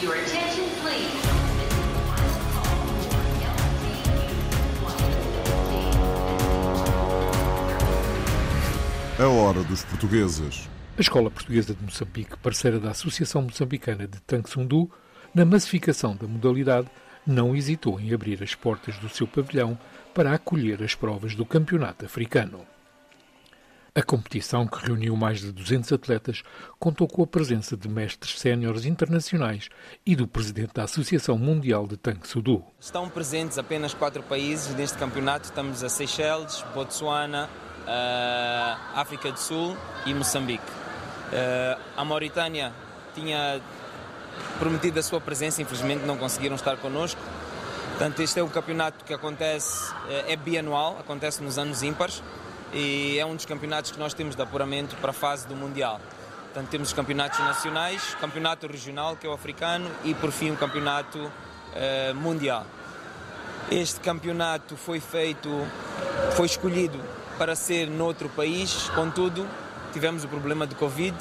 Your attention, please. A hora dos portugueses. A Escola Portuguesa de Moçambique, parceira da Associação Moçambicana de Tangsundu, na massificação da modalidade, não hesitou em abrir as portas do seu pavilhão para acolher as provas do Campeonato Africano. A competição, que reuniu mais de 200 atletas, contou com a presença de mestres séniores internacionais e do presidente da Associação Mundial de Tanque Sudu. Estão presentes apenas quatro países neste campeonato. Estamos a Seychelles, Botsuana, uh, África do Sul e Moçambique. Uh, a Mauritânia tinha prometido a sua presença, infelizmente não conseguiram estar connosco. Portanto, este é um campeonato que acontece, é bianual, acontece nos anos ímpares e é um dos campeonatos que nós temos de apuramento para a fase do Mundial. Portanto, temos os campeonatos nacionais, campeonato regional, que é o africano, e por fim o campeonato uh, mundial. Este campeonato foi feito, foi escolhido para ser noutro país, contudo, tivemos o problema de Covid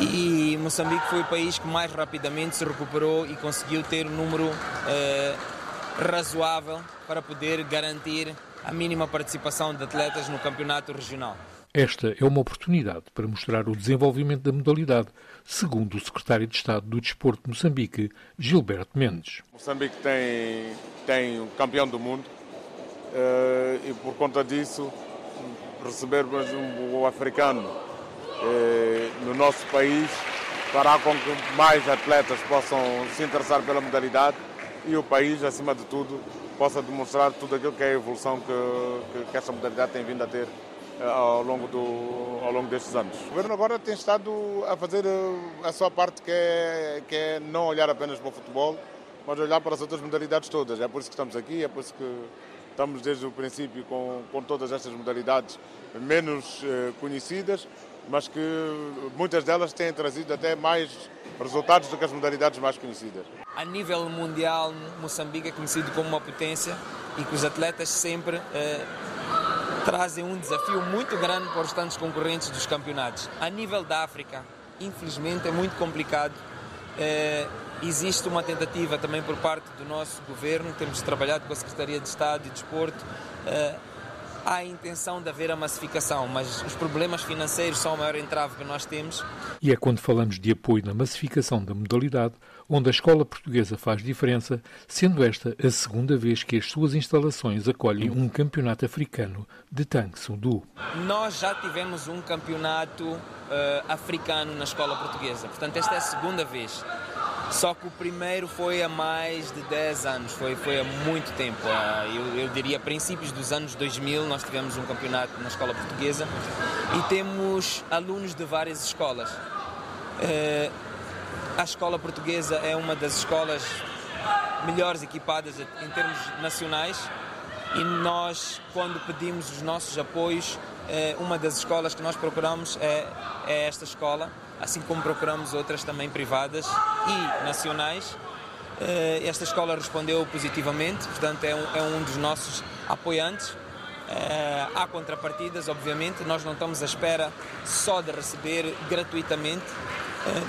e Moçambique foi o país que mais rapidamente se recuperou e conseguiu ter um número uh, razoável para poder garantir a mínima participação de atletas no campeonato regional. Esta é uma oportunidade para mostrar o desenvolvimento da modalidade, segundo o secretário de Estado do Desporto de Moçambique, Gilberto Mendes. Moçambique tem, tem um campeão do mundo eh, e, por conta disso, recebermos um, africano eh, no nosso país fará com que mais atletas possam se interessar pela modalidade e o país, acima de tudo, possa demonstrar tudo aquilo que é a evolução que, que, que esta modalidade tem vindo a ter eh, ao longo, do, ao longo destes anos. O governo agora tem estado a fazer eh, a sua parte que é, que é não olhar apenas para o futebol, mas olhar para as outras modalidades todas. É por isso que estamos aqui, é por isso que estamos desde o princípio com, com todas estas modalidades menos eh, conhecidas, mas que muitas delas têm trazido até mais resultados do que as modalidades mais conhecidas. A nível mundial, Moçambique é conhecido como uma potência e que os atletas sempre eh, trazem um desafio muito grande para os tantos concorrentes dos campeonatos. A nível da África, infelizmente, é muito complicado. Eh, existe uma tentativa também por parte do nosso governo, temos trabalhado com a Secretaria de Estado e Desporto. Eh, há a intenção de haver a massificação, mas os problemas financeiros são o maior entrave que nós temos. E é quando falamos de apoio na massificação da modalidade onde a escola portuguesa faz diferença, sendo esta a segunda vez que as suas instalações acolhem um campeonato africano de Tang Soo Nós já tivemos um campeonato uh, africano na escola portuguesa, portanto esta é a segunda vez. Só que o primeiro foi há mais de 10 anos, foi, foi há muito tempo. Eu, eu diria princípios dos anos 2000 nós tivemos um campeonato na escola portuguesa e temos alunos de várias escolas. Uh, a escola portuguesa é uma das escolas melhores equipadas em termos nacionais e nós, quando pedimos os nossos apoios, eh, uma das escolas que nós procuramos é, é esta escola, assim como procuramos outras também privadas e nacionais. Eh, esta escola respondeu positivamente, portanto, é um, é um dos nossos apoiantes. Eh, há contrapartidas, obviamente, nós não estamos à espera só de receber gratuitamente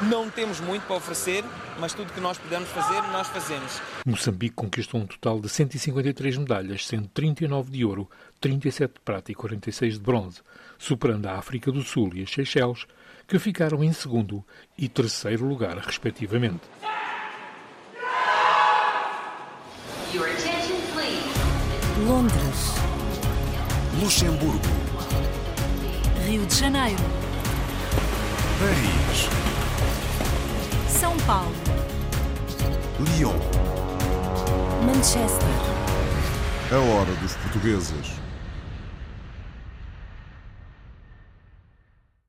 não temos muito para oferecer, mas tudo que nós pudermos fazer, nós fazemos. Moçambique conquistou um total de 153 medalhas, sendo 39 de ouro, 37 de prata e 46 de bronze, superando a África do Sul e as Seychelles, que ficaram em segundo e terceiro lugar, respectivamente. Londres. Luxemburgo. Rio de Janeiro. Paris. São Paulo, Lyon, Manchester. A hora dos portugueses.